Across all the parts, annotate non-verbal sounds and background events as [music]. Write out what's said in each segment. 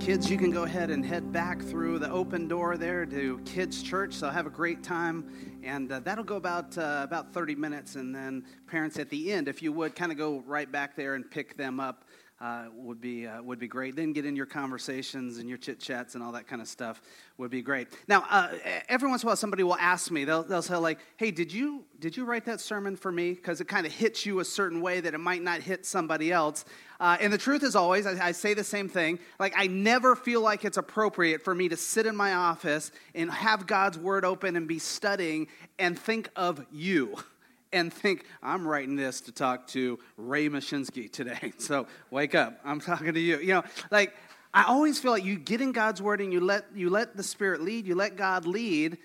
Kids, you can go ahead and head back through the open door there to Kids Church. So have a great time, and uh, that'll go about uh, about 30 minutes. And then parents, at the end, if you would, kind of go right back there and pick them up. Uh, would be uh, would be great. Then get in your conversations and your chit chats and all that kind of stuff would be great. Now, uh, every once in a while, somebody will ask me. They'll they'll say like, "Hey, did you did you write that sermon for me?" Because it kind of hits you a certain way that it might not hit somebody else. Uh, and the truth is always, I, I, say the same thing. Like, I never feel like it's appropriate for me to sit in my office and have God's word open and be studying and think of you [laughs] and think, I'm writing this to talk to Ray Mashinsky today. [laughs] So wake up. I'm talking to you. You know, like, I always feel like you get in God's word and you let, you let the Spirit lead, you let God lead.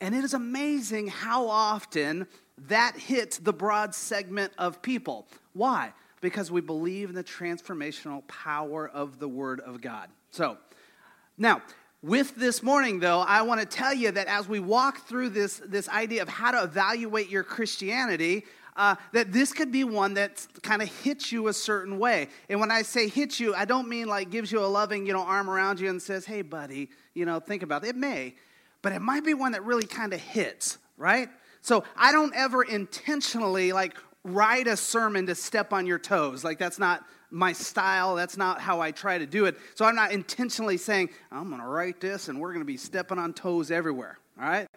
And it is amazing how often that hits the broad segment of people. Why? Because we believe in the transformational power of the Word of God. So, now, with this morning, though, I want to tell you that as we walk through this, this idea of how to evaluate your Christianity, uh, that this could be one that kind of hits you a certain way. And when I say hits you, I don't mean like gives you a loving, you know, arm around you and says, hey, buddy, you know, think about it. It may, but it might be one that really kind of hits, right? So I don't ever intentionally like write a sermon to step on your toes. Like, that's not my style. That's not how I try to do it. So I'm not intentionally saying, I'm going to write this and we're going to be stepping on toes everywhere. All right?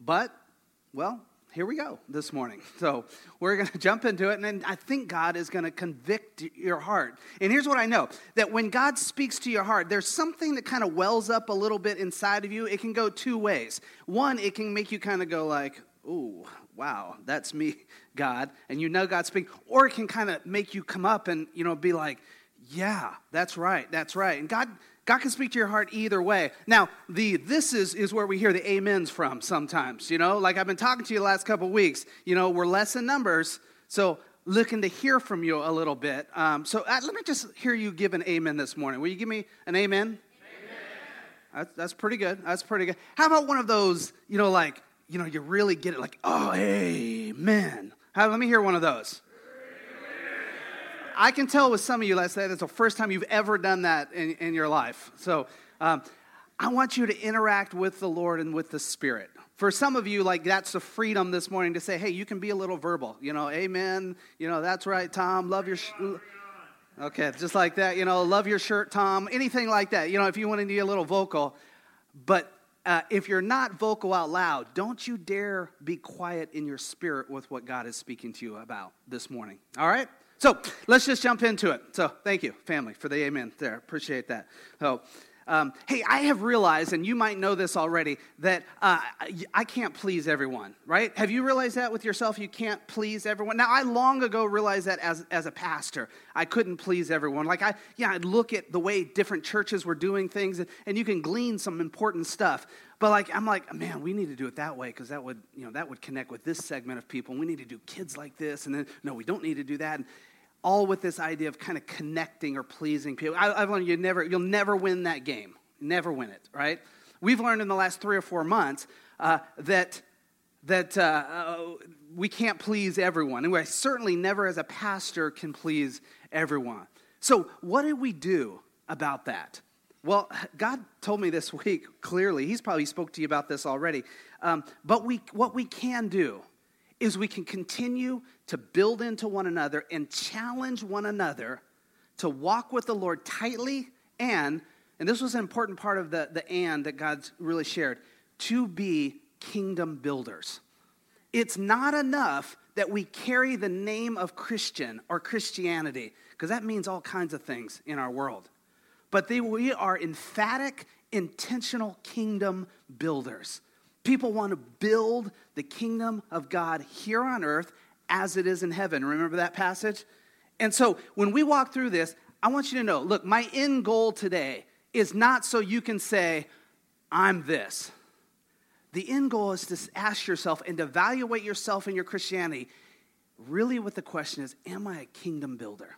But, well, here we go this morning. [laughs] So we're going [laughs] to jump into it, and I think God is going to convict your heart. And here's what I know that when God speaks to your heart, there's something that kind of wells up a little bit inside of you. It can go two ways. One, it can make you kind of go like, ooh, wow, that's me, God. And you know God's speaking. Or it can kind of make you come up and, you know, be like, yeah, that's right, that's right. And God, God can speak to your heart either way. Now, the this is is where we hear the amens from sometimes, you know? Like I've been talking to you the last couple weeks, you know, we're less in numbers, so looking to hear from you a little bit. Um, so uh, let me just hear you give an amen this morning. Will you give me an amen? Amen. That's, that's pretty good. That's pretty good. How about one of those, you know, like you know, you really get it like, oh, amen. How, let me hear one of those. I can tell with some of you, let's say that's the first time you've ever done that in, in your life. So um, I want you to interact with the Lord and with the Spirit. For some of you, like that's the freedom this morning to say, hey, you can be a little verbal. You know, amen. You know, that's right, Tom. Love your. Sh- okay, just like that. You know, love your shirt, Tom. Anything like that. You know, if you want to be a little vocal. But uh, if you're not vocal out loud, don't you dare be quiet in your spirit with what God is speaking to you about this morning. All right? So let's just jump into it. So thank you, family, for the amen there. Appreciate that. So, um, hey, I have realized, and you might know this already, that uh, I can't please everyone, right? Have you realized that with yourself? You can't please everyone. Now, I long ago realized that as, as a pastor, I couldn't please everyone. Like, I, yeah, I'd look at the way different churches were doing things, and, and you can glean some important stuff. But like, I'm like, man, we need to do it that way because that would, you know, that would connect with this segment of people. And we need to do kids like this, and then no, we don't need to do that. And, all with this idea of kind of connecting or pleasing people. I, have learned you never, you'll never win that game. Never win it, right? We've learned in the last three or four months uh, that, that uh, uh, we can't please everyone. And I certainly never, as a pastor, can please everyone. So, what do we do about that? Well, God told me this week clearly. He's probably spoke to you about this already. Um, but we, what we can do is we can continue to build into one another and challenge one another to walk with the Lord tightly and, and this was an important part of the, the and that God's really shared, to be kingdom builders. It's not enough that we carry the name of Christian or Christianity, because that means all kinds of things in our world. But they, we are emphatic, intentional kingdom builders. People want to build the kingdom of God here on earth as it is in heaven. Remember that passage? And so when we walk through this, I want you to know look, my end goal today is not so you can say, I'm this. The end goal is to ask yourself and evaluate yourself in your Christianity really what the question is Am I a kingdom builder?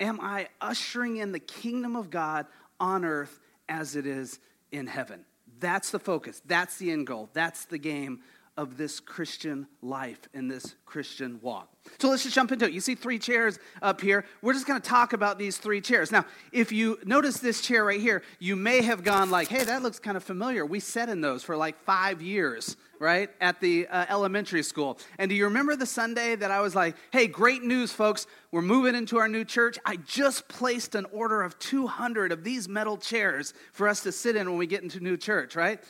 Am I ushering in the kingdom of God on earth as it is in heaven? That's the focus. That's the end goal. That's the game of this Christian life and this Christian walk. So let's just jump into it. You see three chairs up here. We're just going to talk about these three chairs. Now, if you notice this chair right here, you may have gone like, "Hey, that looks kind of familiar. We sat in those for like 5 years." Right at the uh, elementary school. And do you remember the Sunday that I was like, hey, great news, folks. We're moving into our new church. I just placed an order of 200 of these metal chairs for us to sit in when we get into new church, right?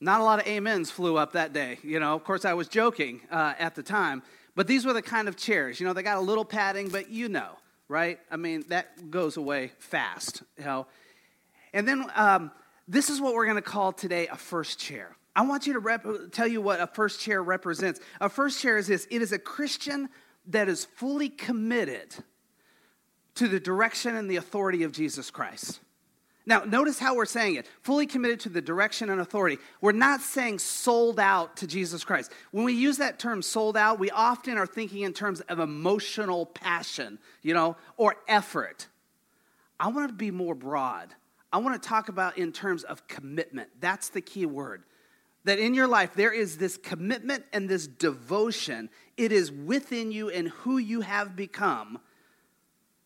Not a lot of amens flew up that day. You know, of course, I was joking uh, at the time, but these were the kind of chairs. You know, they got a little padding, but you know, right? I mean, that goes away fast. You know, and then um, this is what we're going to call today a first chair. I want you to rep- tell you what a first chair represents. A first chair is this: it is a Christian that is fully committed to the direction and the authority of Jesus Christ. Now, notice how we're saying it fully committed to the direction and authority. We're not saying sold out to Jesus Christ. When we use that term sold out, we often are thinking in terms of emotional passion, you know, or effort. I want to be more broad. I want to talk about in terms of commitment. That's the key word. That in your life, there is this commitment and this devotion. It is within you and who you have become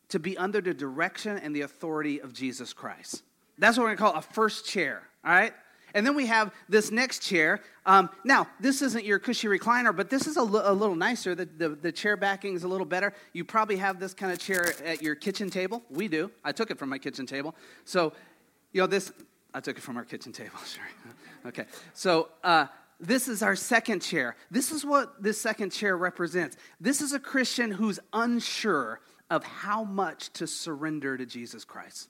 to be under the direction and the authority of Jesus Christ. That's what we're to call a first chair, all right? And then we have this next chair. Um, now, this isn't your cushy recliner, but this is a, l- a little nicer. The, the, the, chair backing is a little better. You probably have this kind of chair at your kitchen table. We do. I took it from my kitchen table. So, you know, this, I took it from our kitchen table, [laughs] sure. Okay. So, uh, this is our second chair. This is what this second chair represents. This is a Christian who's unsure of how much to surrender to Jesus Christ.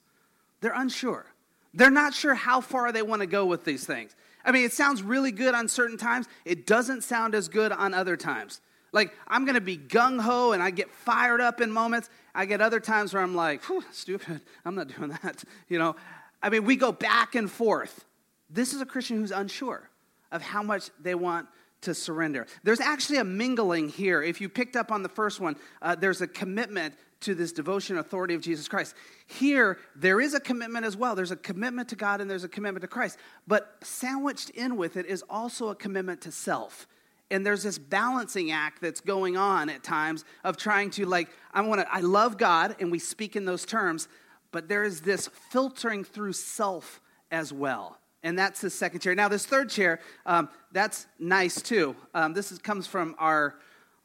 They're unsure. They're not sure how far they want to go with these things. I mean, it sounds really good on certain times, it doesn't sound as good on other times. Like, I'm going to be gung ho and I get fired up in moments. I get other times where I'm like, stupid, I'm not doing that. [laughs] You know, I mean, we go back and forth. This is a Christian who's unsure of how much they want to surrender. There's actually a mingling here. If you picked up on the first one, uh, there's a commitment to this devotion authority of Jesus Christ. Here, there is a commitment as well. There's a commitment to God and there's a commitment to Christ. But sandwiched in with it is also a commitment to self. And there's this balancing act that's going on at times of trying to like, I want to, I love God, and we speak in those terms, but there is this filtering through self as well and that's the second chair. Now, this third chair, um, that's nice too. Um, this is, comes from our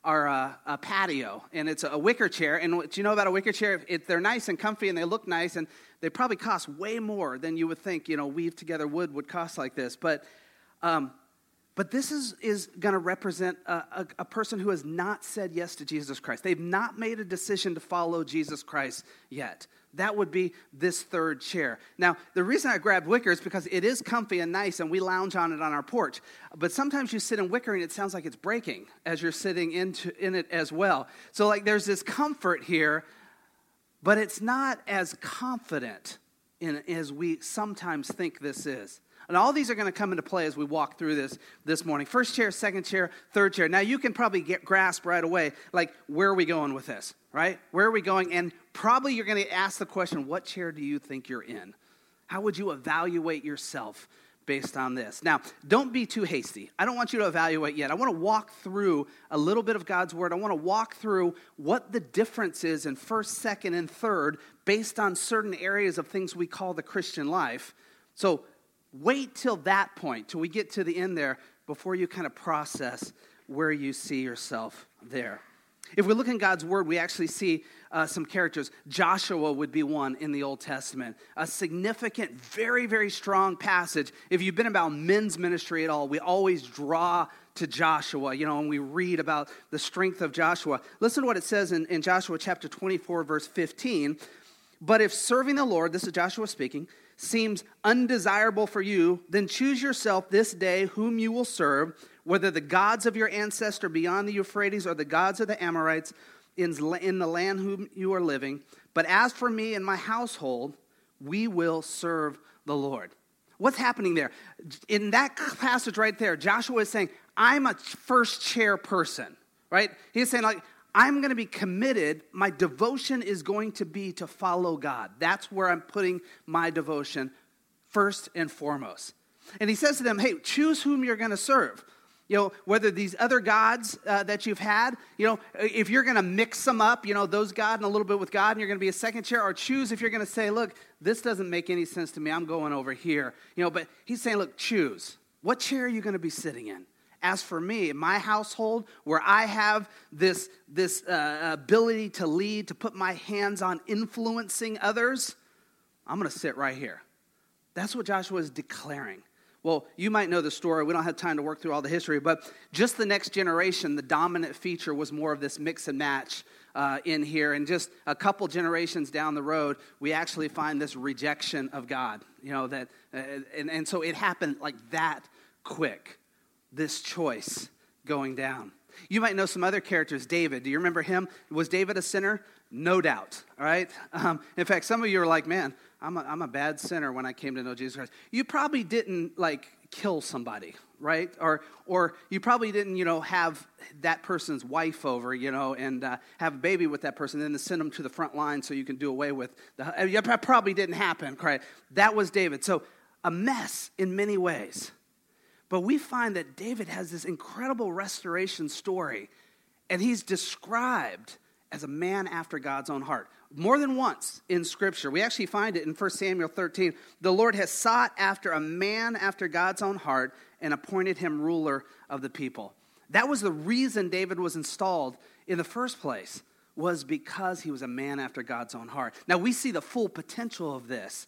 our uh, patio, and it's a wicker chair. And what you know about a wicker chair? If they're nice and comfy, and they look nice, and they probably cost way more than you would think. You know, weave together wood would cost like this, but. Um, but this is, is going to represent a, a, a, person who has not said yes to Jesus Christ. They've not made a decision to follow Jesus Christ yet. That would be this third chair. Now, the reason I grabbed wicker is because it is comfy and nice, and we lounge on it on our porch. But sometimes you sit in wicker and it sounds like it's breaking as you're sitting into, in it as well. So, like, there's this comfort here, but it's not as confident in, as we sometimes think this is. And all these are going to come into play as we walk through this this morning. First chair, second chair, third chair. Now you can probably get grasp right away, like where are we going with this, right? Where are we going? And probably you're going to ask the question, what chair do you think you're in? How would you evaluate yourself based on this? Now, don't be too hasty. I don't want you to evaluate yet. I want to walk through a little bit of God's word. I want to walk through what the difference is in first, second, and third based on certain areas of things we call the Christian life. So wait till that point, till we get to the end there, before you kind of process where you see yourself there. If we look in God's word, we actually see uh, some characters. Joshua would be one in the Old Testament. A significant, very, very strong passage. If you've been about men's ministry at all, we always draw to Joshua, you know, and we read about the strength of Joshua. Listen to what it says in, in Joshua chapter 24, verse 15. But if serving the Lord, this is Joshua speaking, seems undesirable for you, then choose yourself this day whom you will serve, whether the gods of your ancestor beyond the Euphrates or the gods of the Amorites in, in the land whom you are living. But as for me and my household, we will serve the Lord. What's happening there? In that passage right there, Joshua is saying, I'm a first chair person, right? He's saying, like, I'm going to be committed. My devotion is going to be to follow God. That's where I'm putting my devotion first and foremost. And he says to them, Hey, choose whom you're going to serve. You know, whether these other gods uh, that you've had, you know, if you're going to mix them up, you know, those God and a little bit with God, and you're going to be a second chair, or choose if you're going to say, look, this doesn't make any sense to me, I'm going over here. You know, but he's saying, look, choose. What chair are you going to be sitting in? As for me, my household, where I have this, this uh, ability to lead, to put my hands on influencing others, I'm going to sit right here. That's what Joshua is declaring. Well, you might know the story. We don't have time to work through all the history, but just the next generation, the dominant feature was more of this mix and match uh, in here. And just a couple generations down the road, we actually find this rejection of God. You know, that, uh, and, and so it happened like that quick, this choice going down. You might know some other characters. David, do you remember him? Was David a sinner? No doubt, all right? Um, in fact, some of you are like, man, I'm a, I'm a bad sinner when I came to know Jesus Christ. You probably didn't like kill somebody, right? Or, or you probably didn't, you know, have that person's wife over, you know, and uh, have a baby with that person, and then send them to the front line so you can do away with the. That probably didn't happen, right? That was David. So a mess in many ways. But we find that David has this incredible restoration story, and he's described as a man after God's own heart more than once in Scripture. We actually find it in 1 Samuel 13. The Lord has sought after a man after God's own heart and appointed him ruler of the people. That was the reason David was installed in the first place, was because he was a man after God's own heart. Now we see the full potential of this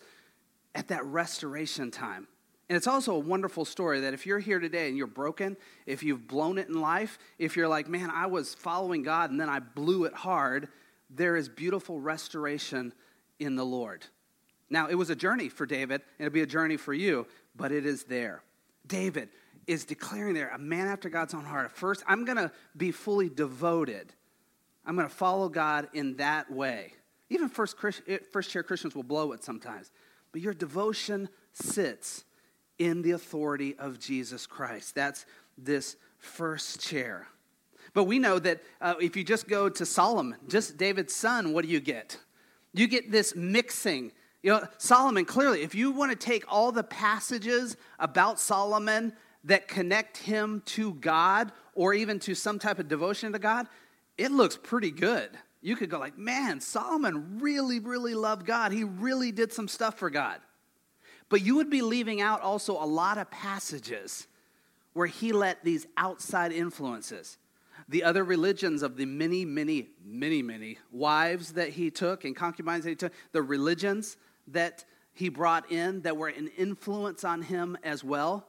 at that restoration time. And it's also a wonderful story that if you're here today and you're broken, if you've blown it in life, if you're like, man, I was following God and then I blew it hard, there is beautiful restoration in the Lord. Now, it was a journey for David, and it'll be a journey for you, but it is there. David is declaring there, a man after God's own heart. First, I'm going to be fully devoted. I'm going to follow God in that way. Even first, eh, first chair Christians will blow it sometimes. But your devotion sits in the authority of Jesus Christ. That's this first chair. But we know that uh, if you just go to Solomon, just David's son, what do you get? You get this mixing. You know, Solomon, clearly, if you want to take all the passages about Solomon that connect him to God or even to some type of devotion to God, it looks pretty good. You could go like, man, Solomon really, really loved God. He really did some stuff for God. But you would be leaving out also a lot of passages where he let these outside influences, the other religions of the many, many, many, many wives that he took and concubines that he took, the religions that he brought in that were an influence on him as well.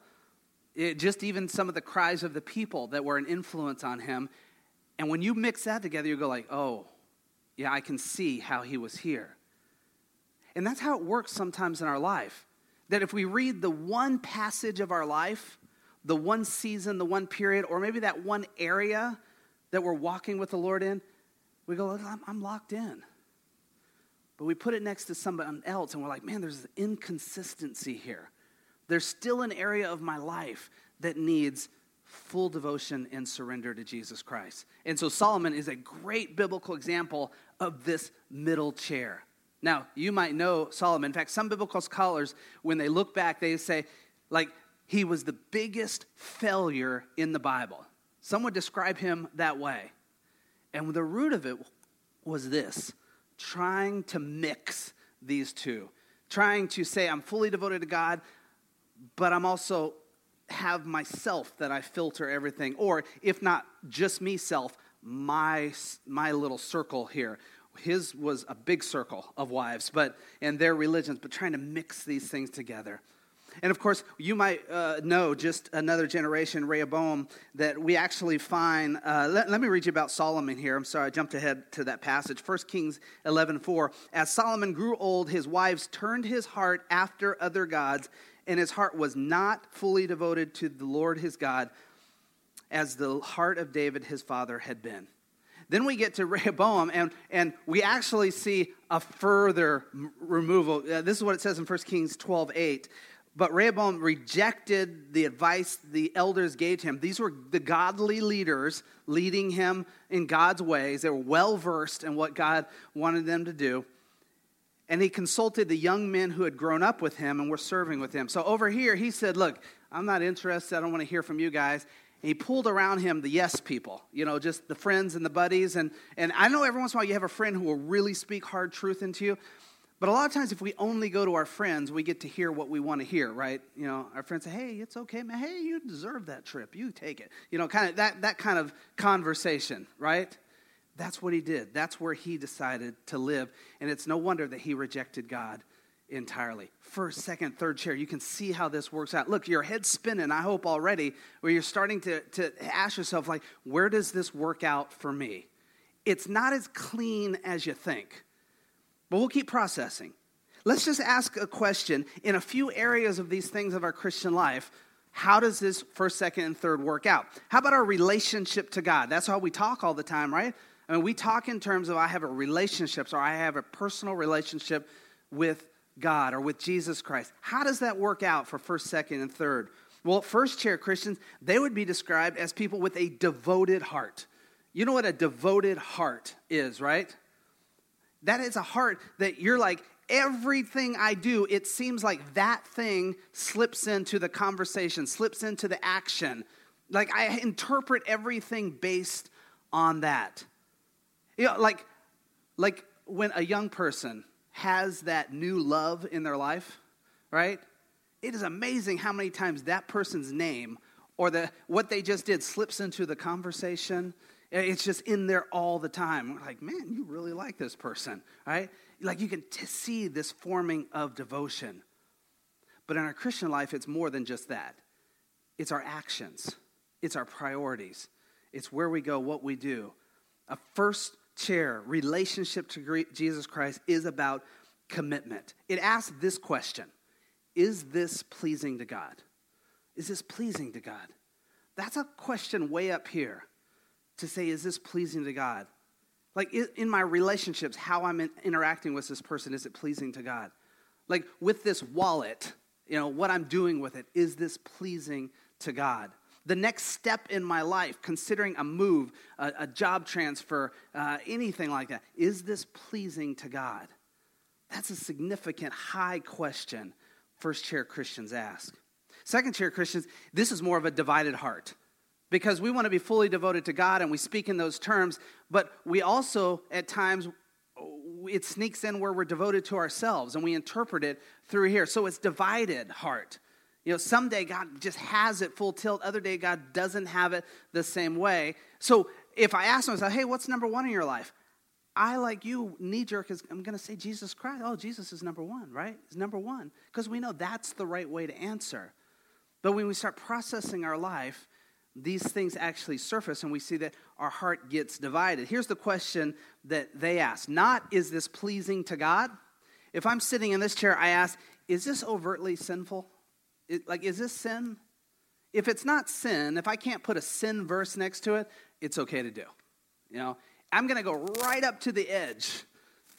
It, just even some of the cries of the people that were an influence on him. And when you mix that together, you go like, oh, yeah, I can see how he was here. And that's how it works sometimes in our life. That if we read the one passage of our life the one season, the one period, or maybe that one area that we're walking with the Lord in, we go, I'm, locked in. But we put it next to somebody else, and we're like, man, there's inconsistency here. There's still an area of my life that needs full devotion and surrender to Jesus Christ. And so Solomon is a great biblical example of this middle chair. Now, you might know Solomon. In fact, some biblical scholars, when they look back, they say, like, he was the biggest failure in the Bible. Some would describe him that way. And the root of it was this trying to mix these two, trying to say, I'm fully devoted to God, but I'm also have myself that I filter everything, or if not just me self, my, my little circle here. His was a big circle of wives, but and their religions, but trying to mix these things together. And of course, you might uh, know just another generation, Rehoboam, that we actually find. Uh, let, let, me read you about Solomon here. I'm sorry, I jumped ahead to that passage. 1 Kings 11 4. As Solomon grew old, his wives turned his heart after other gods, and his heart was not fully devoted to the Lord his God, as the heart of David his father had been. Then we get to [laughs] Rehoboam, and, and we actually see a further removal. Uh, this is what it says in 1 Kings 12 8. But Rehoboam rejected the advice the elders gave him. These were the godly leaders leading him in God's ways. They were well versed in what God wanted them to do. And he consulted the young men who had grown up with him and were serving with him. So over here, he said, Look, I'm not interested. I don't want to hear from you guys. He pulled around him the yes people, you know, just the friends and the buddies. And, and I know every once in a while you have a friend who will really speak hard truth into you. But a lot of times, if we only go to our friends, we get to hear what we want to hear, right? You know, our friends say, "Hey, it's okay, man. Hey, you deserve that trip. You take it." You know, kind of that that kind of conversation, right? That's what he did. That's where he decided to live, and it's no wonder that he rejected God entirely. First, second, third chair. You can see how this works out. Look, your head's spinning, I hope already, where you're starting to, to ask yourself, like, where does this work out for me? It's not as clean as you think, but we'll keep processing. Let's just ask a question in a few areas of these things of our Christian life. How does this first, second, and third work out? How about our relationship to God? That's how we talk all the time, right? I mean, we talk in terms of I have a relationship, or I have a personal relationship with God or with Jesus Christ. How does that work out for first, second, and third? Well, first chair Christians, they would be described as people with a devoted heart. You know what a devoted heart is, right? That is a heart that you're like, everything I do, it seems like that thing slips into the conversation, slips into the action. Like I interpret everything based on that. You know, like, like when a young person has that new love in their life, right? It is amazing how many times that person's name or the what they just did slips into the conversation. It's just in there all the time. We're like, man, you really like this person, right? Like you can t- see this forming of devotion. But in our Christian life, it's more than just that. It's our actions, it's our priorities, it's where we go, what we do. A first chair, relationship to Jesus Christ, is about commitment. It asks this question Is this pleasing to God? Is this pleasing to God? That's a question way up here to say, Is this pleasing to God? Like in my relationships, how I'm interacting with this person, is it pleasing to God? Like with this wallet, you know, what I'm doing with it, is this pleasing to God? The next step in my life, considering a move, a, a job transfer, uh, anything like that. Is this pleasing to God? That's a significant high question first chair Christians ask. Second chair Christians, this is more of a divided heart because we want to be fully devoted to God and we speak in those terms, but we also at times it sneaks in where we're devoted to ourselves and we interpret it through here. So it's divided heart. You know, someday God just has it full tilt, other day God doesn't have it the same way. So if I ask myself, hey, what's number one in your life? I, like you, knee jerk is, I'm going to say Jesus Christ. Oh, Jesus is number one, right? Is number one. Because we know that's the right way to answer. But when we start processing our life, these things actually surface and we see that our heart gets divided. Here's the question that they ask Not, is this pleasing to God? If I'm sitting in this chair, I ask, is this overtly sinful? It, like, is this sin? If it's not sin, if I can't put a sin verse next to it, it's okay to do. You know, I'm going to go right up to the edge,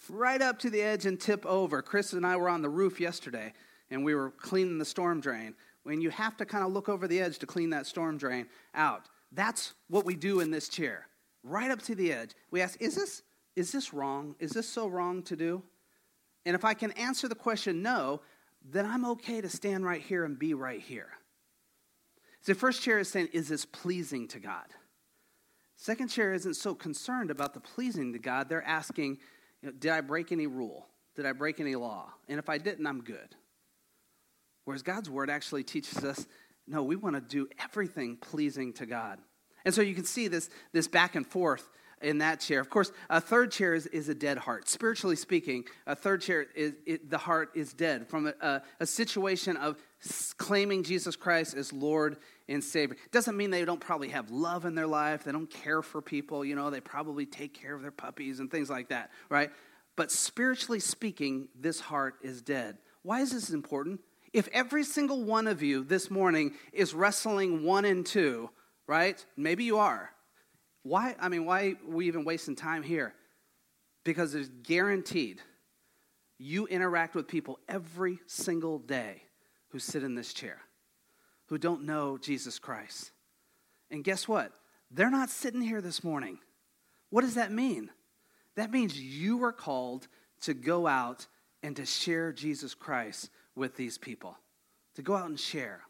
right up to the edge and tip over. Chris and I were on the roof yesterday, and we were cleaning the storm drain. When you have to kind of look over the edge to clean that storm drain out, that's what we do in this chair. Right up to the edge. We ask, is this, is this wrong? Is this so wrong to do? And if I can answer the question no, then I'm okay to stand right here and be right here. So first chair is saying, is this pleasing to God? Second chair isn't so concerned about the pleasing to God. They're asking, you know, did I break any rule? Did I break any law? And if I didn't, I'm good. Whereas God's word actually teaches us, no, we want to do everything pleasing to God. And so you can see this, this back and forth in that chair. Of course, a third chair is, is a dead heart. Spiritually speaking, a third chair is it, the heart is dead from a, a, a situation of claiming Jesus Christ as Lord and Savior. Doesn't mean they don't probably have love in their life. They don't care for people. You know, they probably take care of their puppies and things like that, right? But spiritually speaking, this heart is dead. Why is this important? If every single one of you this morning is wrestling one and two, right? Maybe you are. Why? I mean, why are we even wasting time here? Because it's guaranteed you interact with people every single day who sit in this chair, who don't know Jesus Christ. And guess what? They're not sitting here this morning. What does that mean? That means you are called to go out and to share Jesus Christ with these people, to go out and share.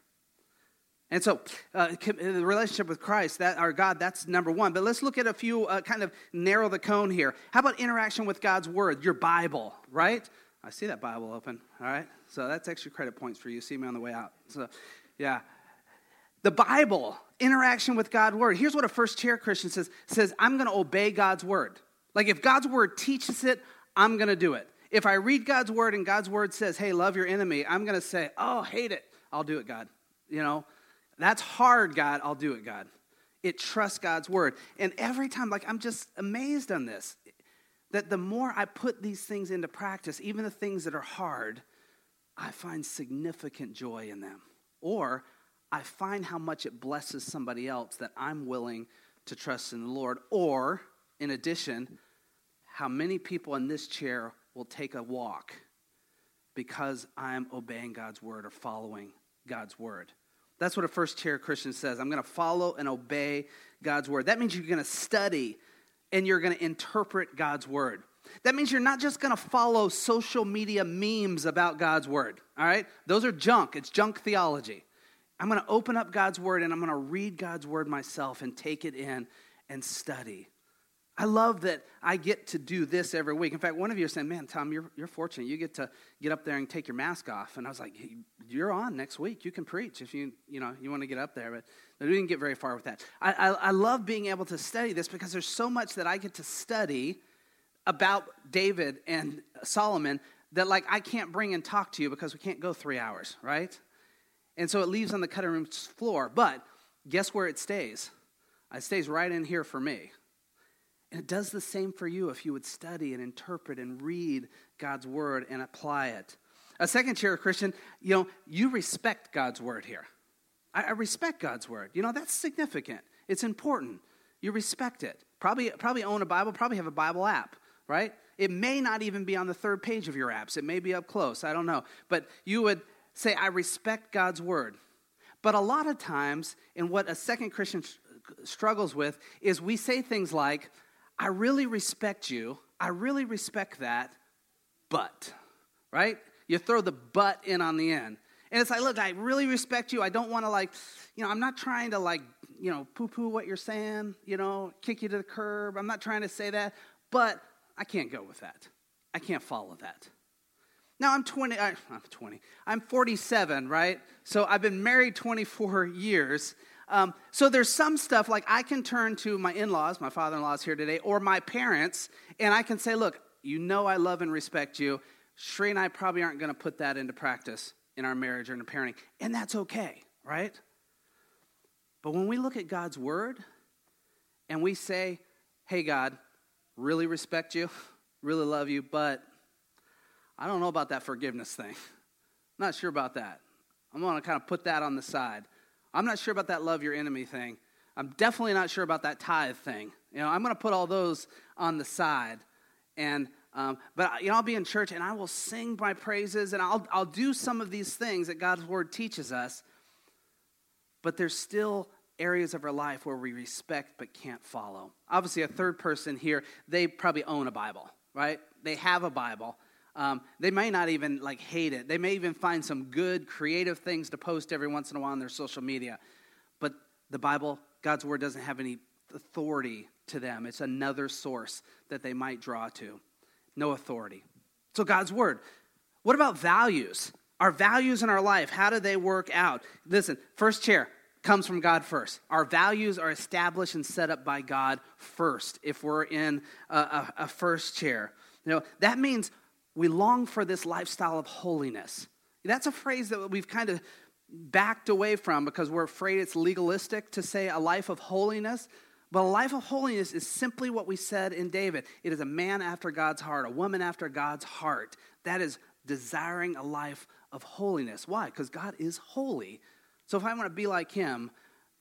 And so, uh, the relationship with Christ, that our God, that's number one. But let's look at a few, uh, kind of narrow the cone here. How about interaction with God's Word, your Bible, right? I see that Bible open, all right? So that's extra credit points for you. See me on the way out. So, yeah. The Bible, interaction with God's Word. Here's what a first chair Christian says says, I'm going to obey God's Word. Like if God's Word teaches it, I'm going to do it. If I read God's Word and God's Word says, hey, love your enemy, I'm going to say, oh, hate it. I'll do it, God. You know, that's hard, God. I'll do it, God. It trusts God's word. And every time, like, I'm just amazed on this that the more I put these things into practice, even the things that are hard, I find significant joy in them. Or I find how much it blesses somebody else that I'm willing to trust in the Lord. Or, in addition, how many people in this chair will take a walk because I'm obeying God's word or following God's word. That's what a first chair Christian says. I'm going to follow and obey God's word. That means you're going to study and you're going to interpret God's word. That means you're not just going to follow social media memes about God's word, all right? Those are junk. It's junk theology. I'm going to open up God's word and I'm going to read God's word myself and take it in and study. I love that I get to do this every week. In fact, one of you are saying, Man, Tom, you're, you're fortunate. You get to get up there and take your mask off. And I was like, You're on next week. You can preach if you, you, know, you want to get up there. But we didn't get very far with that. I, I, I love being able to study this because there's so much that I get to study about David and Solomon that, like, I can't bring and talk to you because we can't go three hours, right? And so it leaves on the cutting room floor. But guess where it stays? It stays right in here for me. And it does the same for you if you would study and interpret and read God's word and apply it. A second chair Christian, you know, you respect God's word here. I, I respect God's word. You know, that's significant. It's important. You respect it. Probably, probably own a Bible, probably have a Bible app, right? It may not even be on the third page of your apps. It may be up close. I don't know. But you would say, I respect God's word. But a lot of times, in what a second Christian struggles with, is we say things like, I really respect you. I really respect that, but, right? You throw the but in on the end. And it's like, look, I really respect you. I don't want to, like, you know, I'm not trying to, like, you know, poo poo what you're saying, you know, kick you to the curb. I'm not trying to say that, but I can't go with that. I can't follow that. Now I'm 20, I, I'm 20, I'm 47, right? So I've been married 24 years. Um, so there's some stuff like I can turn to my in laws, my father in law's here today, or my parents, and I can say, look, you know I love and respect you. Shree and I probably aren't going to put that into practice in our marriage or in our parenting, and that's okay, right? But when we look at God's word and we say, hey, God, really respect you, really love you, but I don't know about that forgiveness thing. I'm not sure about that. I'm going to kind of put that on the side. I'm not sure about that love your enemy thing. I'm definitely not sure about that tithe thing. You know, I'm going to put all those on the side. And um, but you know, I'll be in church and I will sing my praises and I'll I'll do some of these things that God's word teaches us. But there's still areas of our life where we respect but can't follow. Obviously, a third person here, they probably own a Bible, right? They have a Bible. Um, they may not even like hate it. They may even find some good, creative things to post every once in a while on their social media. But the Bible, God's word, doesn't have any authority to them. It's another source that they might draw to. No authority. So, God's word. What about values? Our values in our life, how do they work out? Listen, first chair comes from God first. Our values are established and set up by God first if we're in a, a, a first chair. You know, that means we long for this lifestyle of holiness. That's a phrase that we've kind of backed away from because we're afraid it's legalistic to say a life of holiness. But a life of holiness is simply what we said in David it is a man after God's heart, a woman after God's heart. That is desiring a life of holiness. Why? Because God is holy. So if I want to be like him,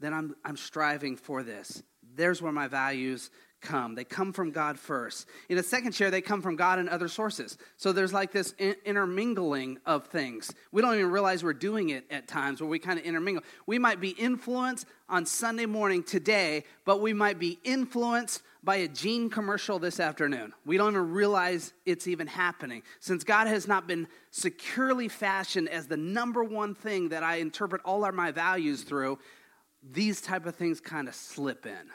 then I'm, I'm striving for this. There's where my values come. They come from God first. In a second chair, they come from God and other sources. So there's like this intermingling of things. We don't even realize we're doing it at times where we kind of intermingle. We might be influenced on Sunday morning today, but we might be influenced by a Gene commercial this afternoon. We don't even realize it's even happening. Since God has not been securely fashioned as the number one thing that I interpret all of my values through, these type of things kind of slip in.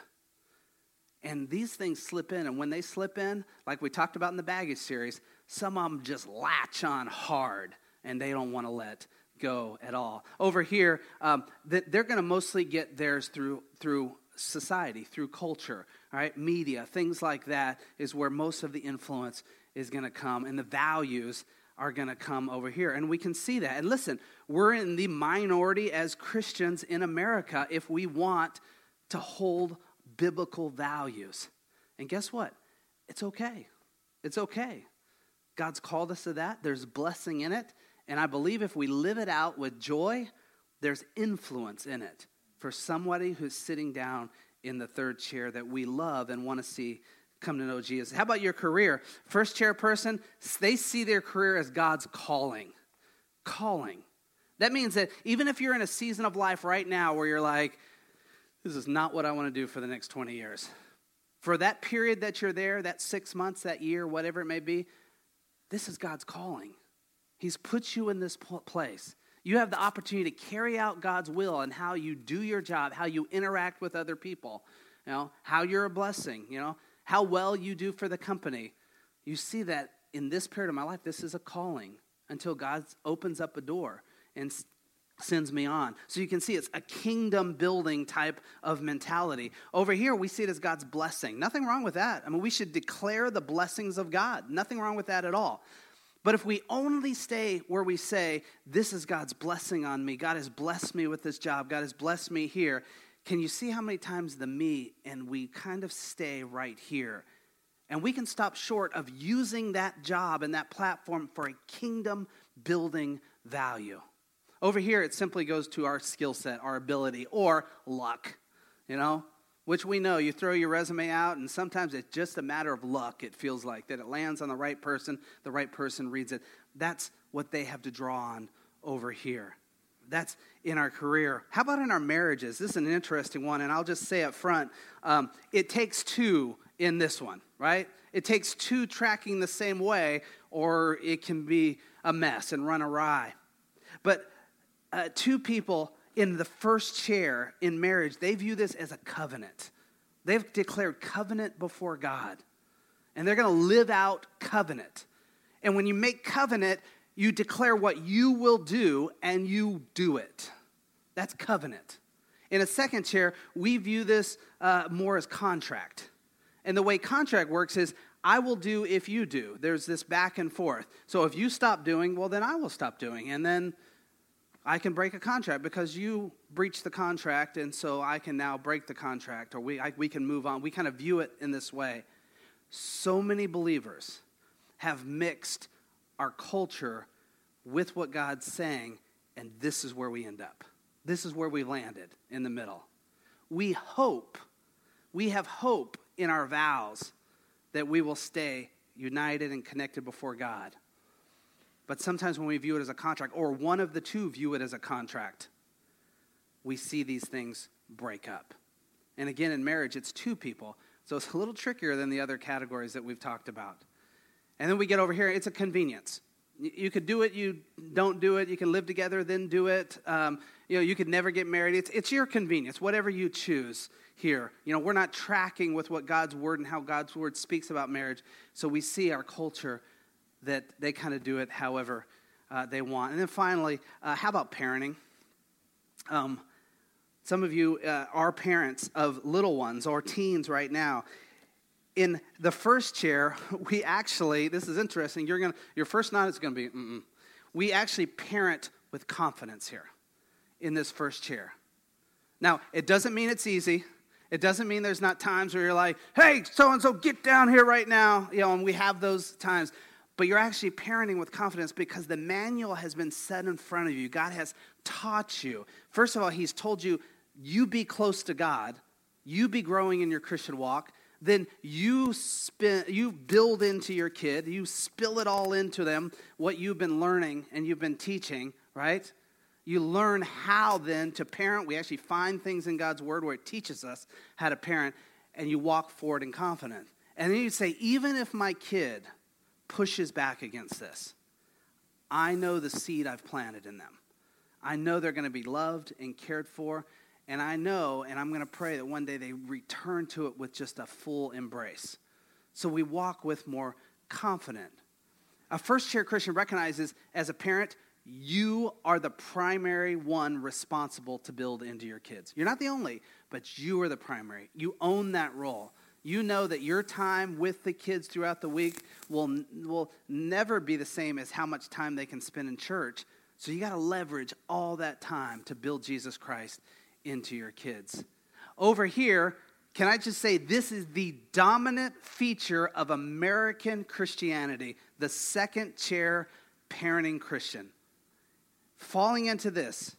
And these things slip in, and when they slip in, like we talked about in the baggage series, some of them just latch on hard and they don't want to let go at all. Over here, um, they're going to mostly get theirs through, through society, through culture, all right? Media, things like that is where most of the influence is going to come, and the values are going to come over here. And we can see that. And listen, we're in the minority as Christians in America if we want to hold biblical values. And guess what? It's okay. It's okay. God's called us to that. There's blessing in it. And I believe if we live it out with joy, there's influence in it for somebody who's sitting down in the third chair that we love and want to see come to know Jesus. How about your career? First chair person, they see their career as God's calling. Calling. That means that even if you're in a season of life right now where you're like, this is not what I want to do for the next 20 years. For that period that you're there, that six months, that year, whatever it may be, this is God's calling. He's put you in this place. You have the opportunity to carry out God's will and how you do your job, how you interact with other people, you know, how you're a blessing, you know, how well you do for the company. You see that in this period of my life, this is a calling until God opens up a door and sends me on. So you can see it's a kingdom building type of mentality. Over here, we see it as God's blessing. Nothing wrong with that. I mean, we should declare the blessings of God. Nothing wrong with that at all. But if we only stay where we say, This is God's blessing on me, God has blessed me with this job, God has blessed me here, can you see how many times the me and we kind of stay right here? And we can stop short of using that job and that platform for a kingdom building value. Over here, it simply goes to our skill set, our ability, or luck, you know, which we know. You throw your resume out, and sometimes it's just a matter of luck, it feels like, that it lands on the right person, the right person reads it. That's what they have to draw on over here. That's in our career. How about in our marriages? This is an interesting one, and I'll just say up front um, it takes two in this one, right? It takes two tracking the same way, or it can be a mess and run awry. But uh, two people in the first chair in marriage, they view this as a covenant. They've declared covenant before God, and they're going to live out covenant. And when you make covenant, you declare what you will do and you do it. That's covenant. In a second chair, we view this uh, more as contract. And the way contract works is I will do if you do. There's this back and forth. So if you stop doing, well, then I will stop doing. And then I can break a contract because you breached the contract, and so I can now break the contract, or we, I, we can move on. We kind of view it in this way. So many believers have mixed our culture with what God's saying, and this is where we end up. This is where we landed in the middle. We hope, we have hope in our vows that we will stay united and connected before God. But sometimes when we view it as a contract, or one of the two view it as a contract, we see these things break up. And again, in marriage, it's two people. So it's a little trickier than the other categories that we've talked about. And then we get over here, it's a convenience. You could do it, you don't do it. You can live together, then do it. Um, you know, you could never get married. It's, it's your convenience, whatever you choose here. You know, we're not tracking with what God's word and how God's word speaks about marriage. So we see our culture that they kind of do it however uh, they want. And then finally, uh, how about parenting? Um, some of you uh, are parents of little ones or teens right now. In the first chair, [laughs] we actually, this is interesting, you're gonna, your first nod is going to be, Mm-mm. we actually parent with confidence here in this first chair. Now, it doesn't mean it's easy. It doesn't mean there's not times where you're like, hey, so and so, get down here right now. You know, and we have those times but you're actually parenting with confidence because the manual has been set in front of you. God has taught you. First of all, He's told you, you be close to God, you be growing in your Christian walk. Then you you build into your kid, you spill it all into them, what you've been learning and you've been teaching, right? You learn how then to parent. We actually find things in God's word where it teaches us how to parent. and you walk forward in confidence. And then you say, even if my kid pushes back against this, I know the seed I've planted in them. I know they're going to be loved and cared for. And I know, and I'm going to pray that one day they return to it with just a full embrace. So we walk with more confident. A first chair Christian recognizes as a parent, you are the primary one responsible to build into your kids. You're not the only, but you are the primary. You own that role. You know that your time with the kids throughout the week will, will never be the same as how much time they can spend in church. So you got to leverage all that time to build Jesus Christ into your kids. Over here, can I just say this is the dominant feature of American Christianity, the second chair parenting Christian. Falling into this,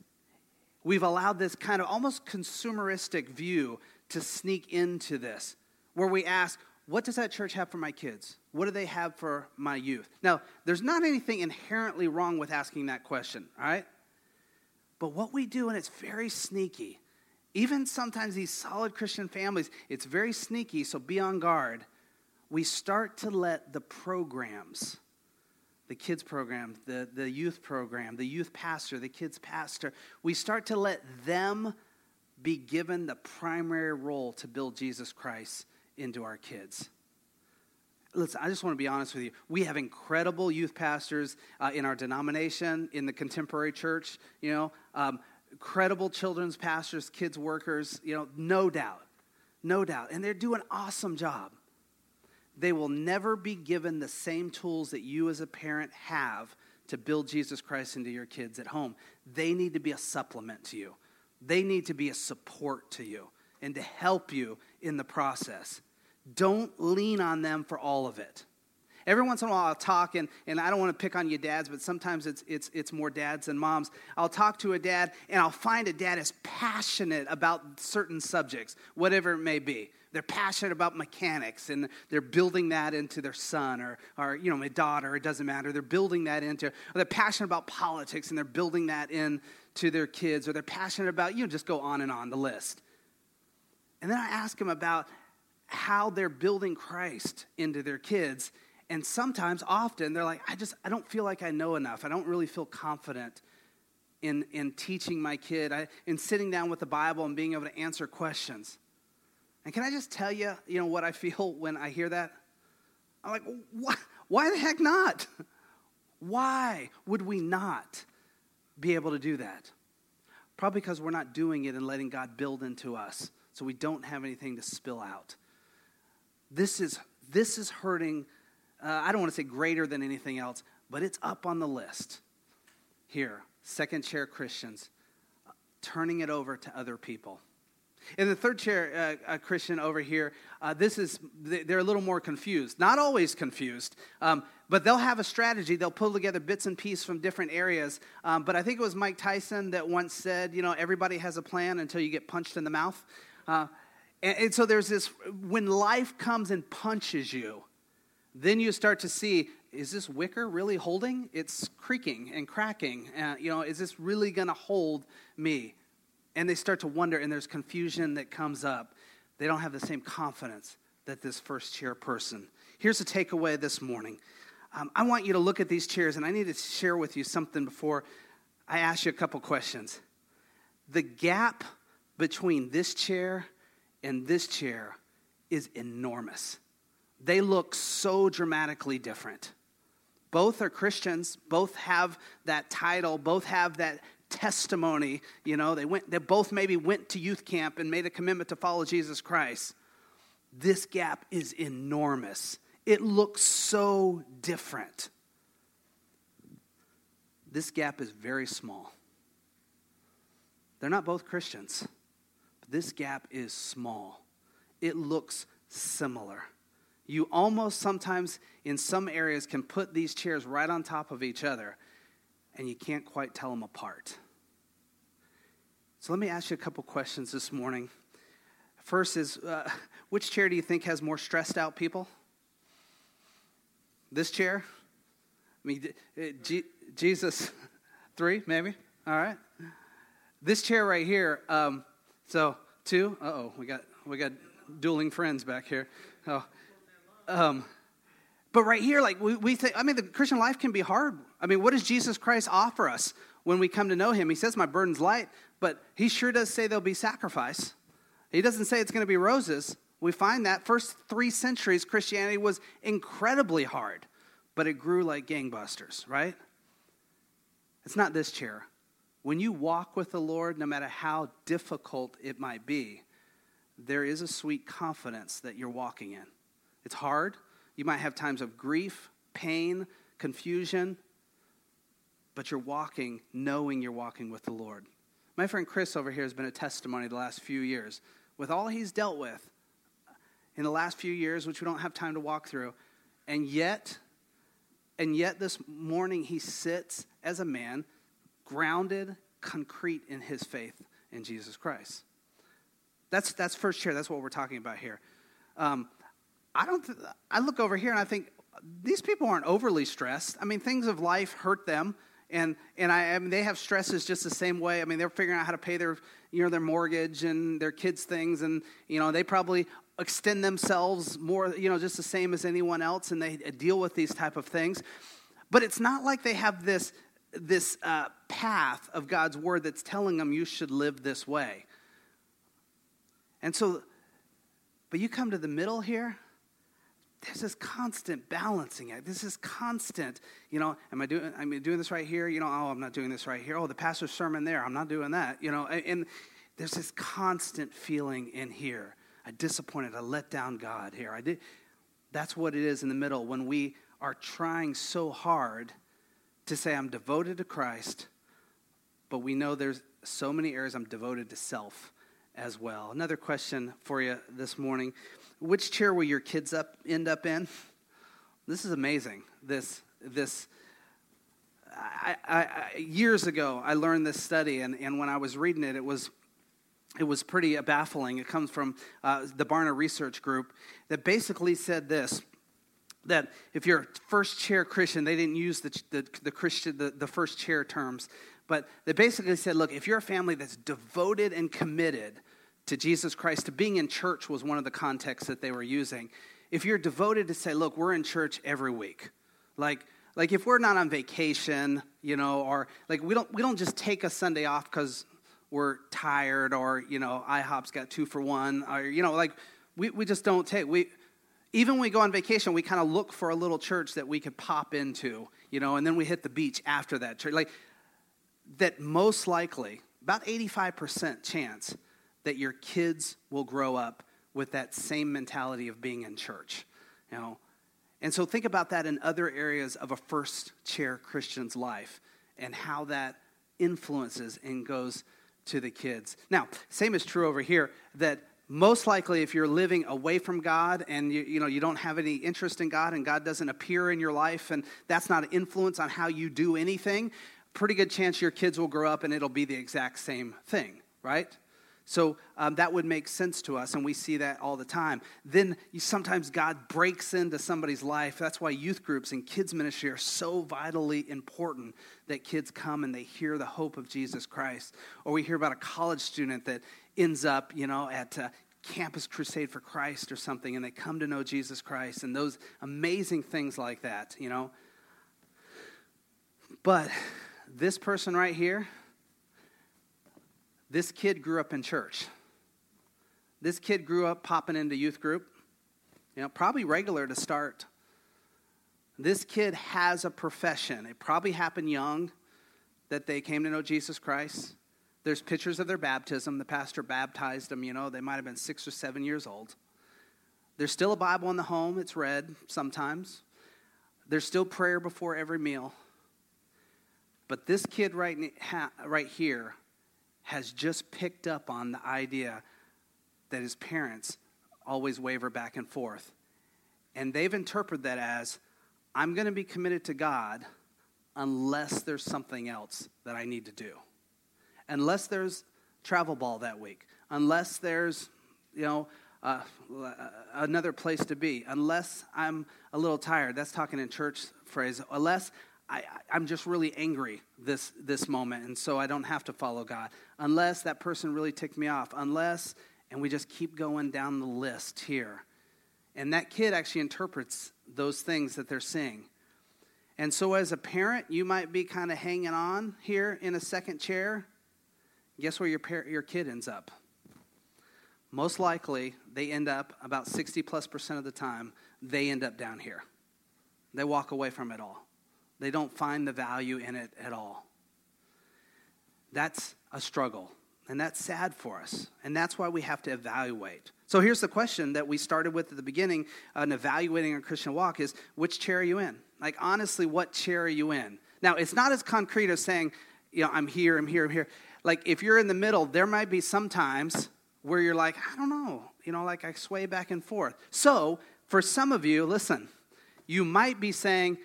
we've allowed this kind of almost consumeristic view to sneak into this, where we ask, what does that church have for my kids? What do they have for my youth? Now, there's not anything inherently wrong with asking that question, all right? But what we do, and it's very sneaky, even sometimes these solid Christian families, it's very sneaky, so be on guard. We start to let the programs, the kids program, the, the youth program, the youth pastor, the kids pastor, we start to let them be given the primary role to build Jesus Christ into our kids. Listen, I just want to be honest with you. We have incredible youth pastors uh, in our denomination, in the contemporary church. You know, um, credible children's pastors, kids workers, you know, no doubt. No doubt. And they're doing an awesome job. They will never be given the same tools that you as a parent have to build Jesus Christ into your kids at home. They need to be a supplement to you. They need to be a support to you and to help you in the process. Don't lean on them for all of it. Every once in a while, I'll talk, and, and I don't want to pick on you dads, but sometimes it's, it's, it's more dads than moms. I'll talk to a dad, and I'll find a dad is passionate about certain subjects, whatever it may be. They're passionate about mechanics, and they're building that into their son or, or you know, my daughter, it doesn't matter. They're building that into, or they're passionate about politics, and they're building that into their kids, or they're passionate about, you know, just go on and on the list. And then I ask them about how they're building Christ into their kids and sometimes, often, they're like, I just, I don't feel like I know enough. I don't really feel confident in, in teaching my kid, I, in sitting down with the Bible and being able to answer questions. And can I just tell you, you know, what I [laughs] feel when I hear that? I'm like, why, why the heck not? Why would we not be able to do that? Probably because we're not doing it and letting God build into us, so we don't have anything to spill out. This is, this is hurting uh, I don't want to say greater than anything else, but it's up on the list. Here, second chair Christians, uh, turning it over to other people. In the third chair uh, Christian over here, uh, this is they're a little more confused. Not always confused, um, but they'll have a strategy. They'll pull together bits and pieces from different areas. Um, but I think it was Mike Tyson that once said, you know, everybody has a plan until you get punched in the mouth. Uh, and, and so there's this when life comes and punches you, then you start to see is this wicker really holding? It's creaking and cracking. Uh, you know, is this really going to hold me? And they start to wonder, and there's confusion that comes up. They don't have the same confidence that this first chair person. Here's a takeaway this morning. Um, I want you to look at these chairs, and I need to share with you something before I ask you a couple questions. The gap between this chair and this chair is enormous they look so dramatically different. Both are Christians, both have that title, both have that testimony. You know, they went, they both maybe went to youth camp and made a commitment to follow Jesus Christ. This gap is enormous. It looks so different. This gap is very small. They're not both Christians, this gap is small. It looks similar you almost sometimes, in some areas, can put these chairs right on top of each other and you can't quite tell them apart. So let me ask you a couple questions this morning. First is uh, which chair do you think has more stressed out people? This chair? I mean, G- Jesus, [laughs] three, maybe? All right. This chair right here, um, so two. Uh oh, we got, we got dueling friends back here. Oh. Um, but right here, like we, we think, I mean, the Christian life can be hard. I mean, what does Jesus Christ offer us when we come to know him? He says, My burden's light, but he sure does say there'll be sacrifice. He doesn't say it's going to be roses. We find that first three centuries, Christianity was incredibly hard, but it grew like gangbusters, right? It's not this chair. When you walk with the Lord, no matter how difficult it might be, there is a sweet confidence that you're walking in. It's hard. You might have times of grief, pain, confusion, but you're walking knowing you're walking with the Lord. My friend Chris over here has been a testimony the last few years. With all he's dealt with in the last few years, which we don't have time to walk through, and yet, and yet this morning he sits as a man grounded, concrete in his faith in Jesus Christ. That's, that's first chair. That's what we're talking about here. Um, I don't. Th- I look over here and I think these people aren't overly stressed. I mean, things of life hurt them, and and I, I mean, they have stresses just the same way. I mean, they're figuring out how to pay their you know their mortgage and their kids' things, and you know they probably extend themselves more you know just the same as anyone else, and they deal with these type of things. But it's not like they have this this uh, path of God's word that's telling them you should live this way. And so, but you come to the middle here, there's this constant balancing act. This is constant, you know, am I doing, am I doing this right here? You know, oh, I'm not doing this right here. Oh, the pastor's sermon there, I'm not doing that, you know, and, and there's this constant feeling in here. I disappointed, I let down God here. I did, that's what it is in the middle when we are trying so hard to say I'm devoted to Christ, but we know there's so many areas I'm devoted to self as well. Another question for you this morning. Which chair will your kids up end up in? This is amazing. This this I, I, I, years ago I learned this study, and, and when I was reading it, it was it was pretty baffling. It comes from uh, the Barna Research Group that basically said this that if you're a first chair Christian, they didn't use the, the, the Christian, the, the first chair terms, but they basically said, look, if you're a family that's devoted and committed to Jesus Christ, to being in church was one of the contexts that they were using. If you're devoted to say, look, we're in church every week, like, like if we're not on vacation, you know, or like we don't, we don't just take a Sunday off because we're tired or, you know, IHOP's got two for one, or, you know, like we, we just don't take, we, even when we go on vacation, we kind of look for a little church that we could pop into, you know, and then we hit the beach after that church. Like, that most likely, about 85% chance that your kids will grow up with that same mentality of being in church, you know. And so think about that in other areas of a first chair Christian's life and how that influences and goes to the kids. Now, same is true over here that most likely if you're living away from god and you, you know you don't have any interest in god and god doesn't appear in your life and that's not an influence on how you do anything pretty good chance your kids will grow up and it'll be the exact same thing right so um, that would make sense to us and we see that all the time. Then you, sometimes god breaks into somebody's life. That's why youth groups and kids ministry are so vitally important that kids come and they hear the hope of jesus christ. Or we hear about a college student that ends up, you know, at uh, Campus Crusade for Christ or something, and they come to know Jesus Christ, and those amazing things like that, you know. But this person right here, this kid grew up in church. This kid grew up popping into youth group, you know, probably regular to start. This kid has a profession. It probably happened young that they came to know Jesus Christ. There's pictures of their baptism. The pastor baptized them, you know, they might have been six or seven years old. There's still a Bible in the home, it's read sometimes. There's still prayer before every meal. But this kid right, right here has just picked up on the idea that his parents always waver back and forth. And they've interpreted that as I'm going to be committed to God unless there's something else that I need to do unless there's travel ball that week, unless there's, you know, uh, another place to be, unless I'm a little tired. That's talking in church phrase. Unless I, am just really angry this, this moment, and so I don't have to follow God. Unless that person really ticked me off. Unless, And we just keep going down the list here. And that kid actually interprets those things that they're seeing. And so, as a parent, you might be kind of hanging on here in a second chair. Guess where your, par- your kid ends up? Most likely, they end up about 60 plus percent of the time, they end up down here. They walk away from it all. They don't find the value in it at all. That's a struggle. And that's sad for us. And that's why we have to evaluate. So here's the question that we started with at the beginning in evaluating a Christian walk is which chair are you in? Like, honestly, what chair are you in? Now, it's not as concrete as saying, you know, I'm here, I'm here, I'm here. Like, if you're in the middle, there might be some times where you're like, I don't know, you know, like I sway back and forth. So, for some of you, listen, you might be saying,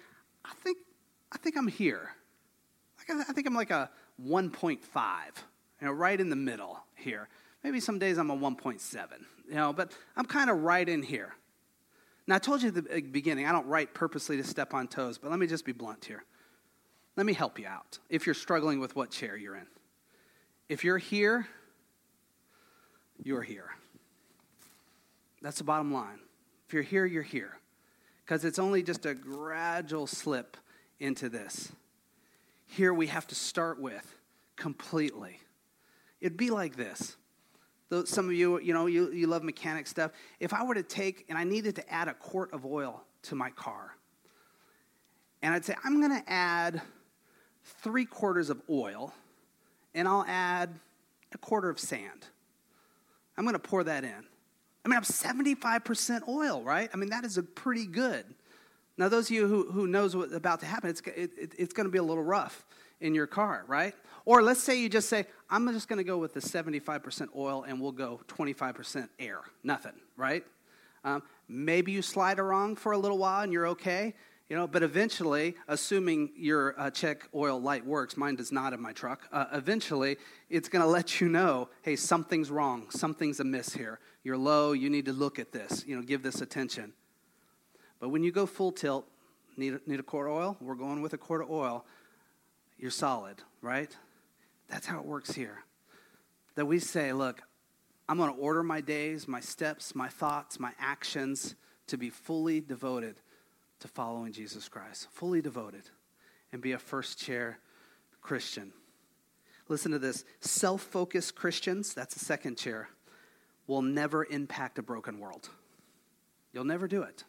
I think, I think I'm here. I think I'm like a 1.5 you know, right in the middle here. Maybe some days I'm a 1.7, you know, but I'm kind of right in here. Now, I told you at the beginning, I don't write purposely to step on toes, but let me just be blunt here. Let me help you out if you're struggling with what chair you're in. If you're here, you're here. That's the bottom line. If you're here, you're here. Because it's only just a gradual slip into this. Here we have to start with completely It'd be like this. Though some of you, you know, you, you love mechanic stuff. If I were to take and I needed to add a quart of oil to my car, and I'd say, I'm going to add three quarters of oil, and I'll add a quarter of sand. I'm going to pour that in. I mean, I'm 75% oil, right? I mean, that is a pretty good. Now, those of you who, who knows what's about to happen, it's, it, it, it's going to be a little rough in your car, right? Or let's say you just say, I'm just going to go with the 75% oil and we'll go 25% air. Nothing, right? Um, maybe you slide along for a little while and you're okay, you know, but eventually, assuming your uh, check oil light works, mine does not in my truck, uh, eventually it's going to let you know, hey, something's wrong, something's amiss here. You're low, you need to look at this, you know, give this attention. But when you go full tilt, need, need a quart of oil? We're going with a quart of oil you're solid, right? That's how it works here. That we say, look, I'm going to order my days, my steps, my thoughts, my actions to be fully devoted to following Jesus Christ, fully devoted, and be a first chair Christian. Listen to this self focused Christians, that's the second chair, will never impact a broken world. You'll never do it.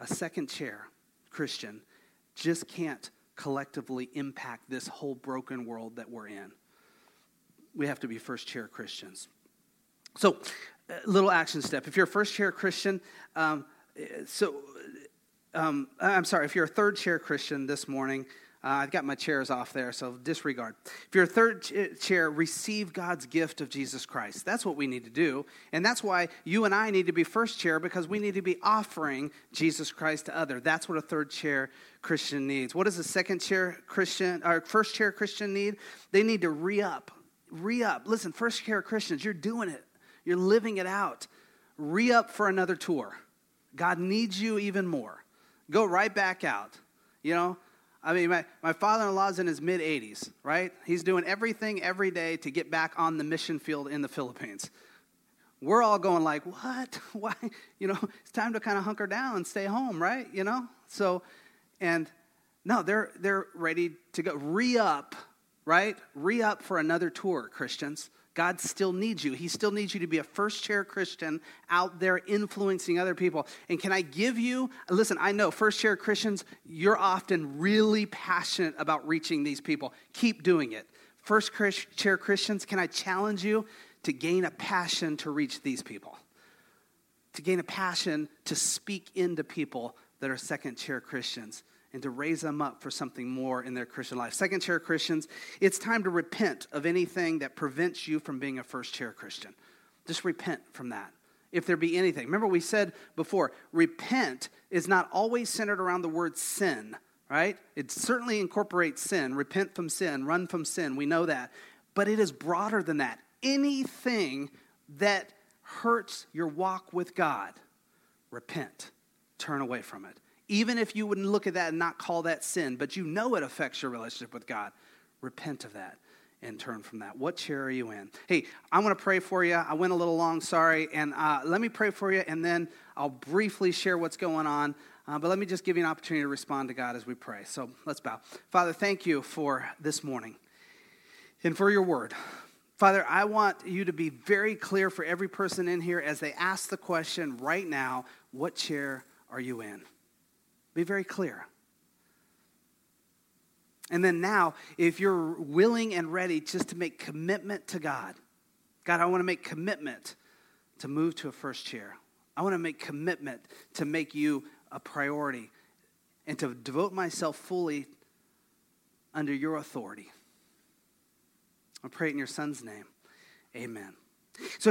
A second chair Christian just can't collectively impact this whole broken world that we're in. We have to be first chair Christians. So, little action step. If you're a first chair Christian, um, so um, I'm sorry, if you're a third chair Christian this morning, uh, I've got my chairs off there, so disregard. If you're a third chair, receive God's gift of Jesus Christ. That's what we need to do. And that's why you and I need to be first chair because we need to be offering Jesus Christ to other. That's what a third chair Christian needs. What does a second chair Christian or first chair Christian need? They need to re up. Re up. Listen, first chair Christians, you're doing it. You're living it out. Re up for another tour. God needs you even more. Go right back out. You know, I mean, my, my father in law's in his mid 80s, right? He's doing everything every day to get back on the mission field in the Philippines. We're all going, like, what? [laughs] Why? You know, [laughs] it's time to kind of hunker down and stay home, right? You know? So, and no, they're, they're ready to go. Re up, right? Re up for another tour, Christians. God still needs you. He still needs you to be a first chair Christian out there influencing other people. And can I give you, listen, I know first chair Christians, you're often really passionate about reaching these people. Keep doing it. First chair Christians, can I challenge you to gain a passion to reach these people? To gain a passion to speak into people that are second chair Christians and to raise them up for something more in their Christian life. Second chair Christians, it's time to repent of anything that prevents you from being a first chair Christian. Just repent from that. If there be anything. Remember, we said before, repent is not always centered around the word sin, right? It certainly incorporates sin. Repent from sin, run from sin. We know that. But it is broader than that. Anything that hurts your walk with God, repent, turn away from it even if you wouldn't look at that and not call that sin, but you know it affects your relationship with God, repent of that and turn from that. What chair are you in? Hey, I want to pray for you. I went a little long, sorry. And uh, let me pray for you, and then I'll briefly share what's going on. Uh, but let me just give you an opportunity to respond to God as we pray. So let's bow. Father, thank you for this morning and for your word. Father, I want you to be very clear for every person in here as they ask the question right now what chair are you in? Be very clear. And then now, if you're willing and ready just to make commitment to God, God, I want to make commitment to move to a first chair. I want to make commitment to make you a priority and to devote myself fully under your authority. I pray it in your son's name. Amen. So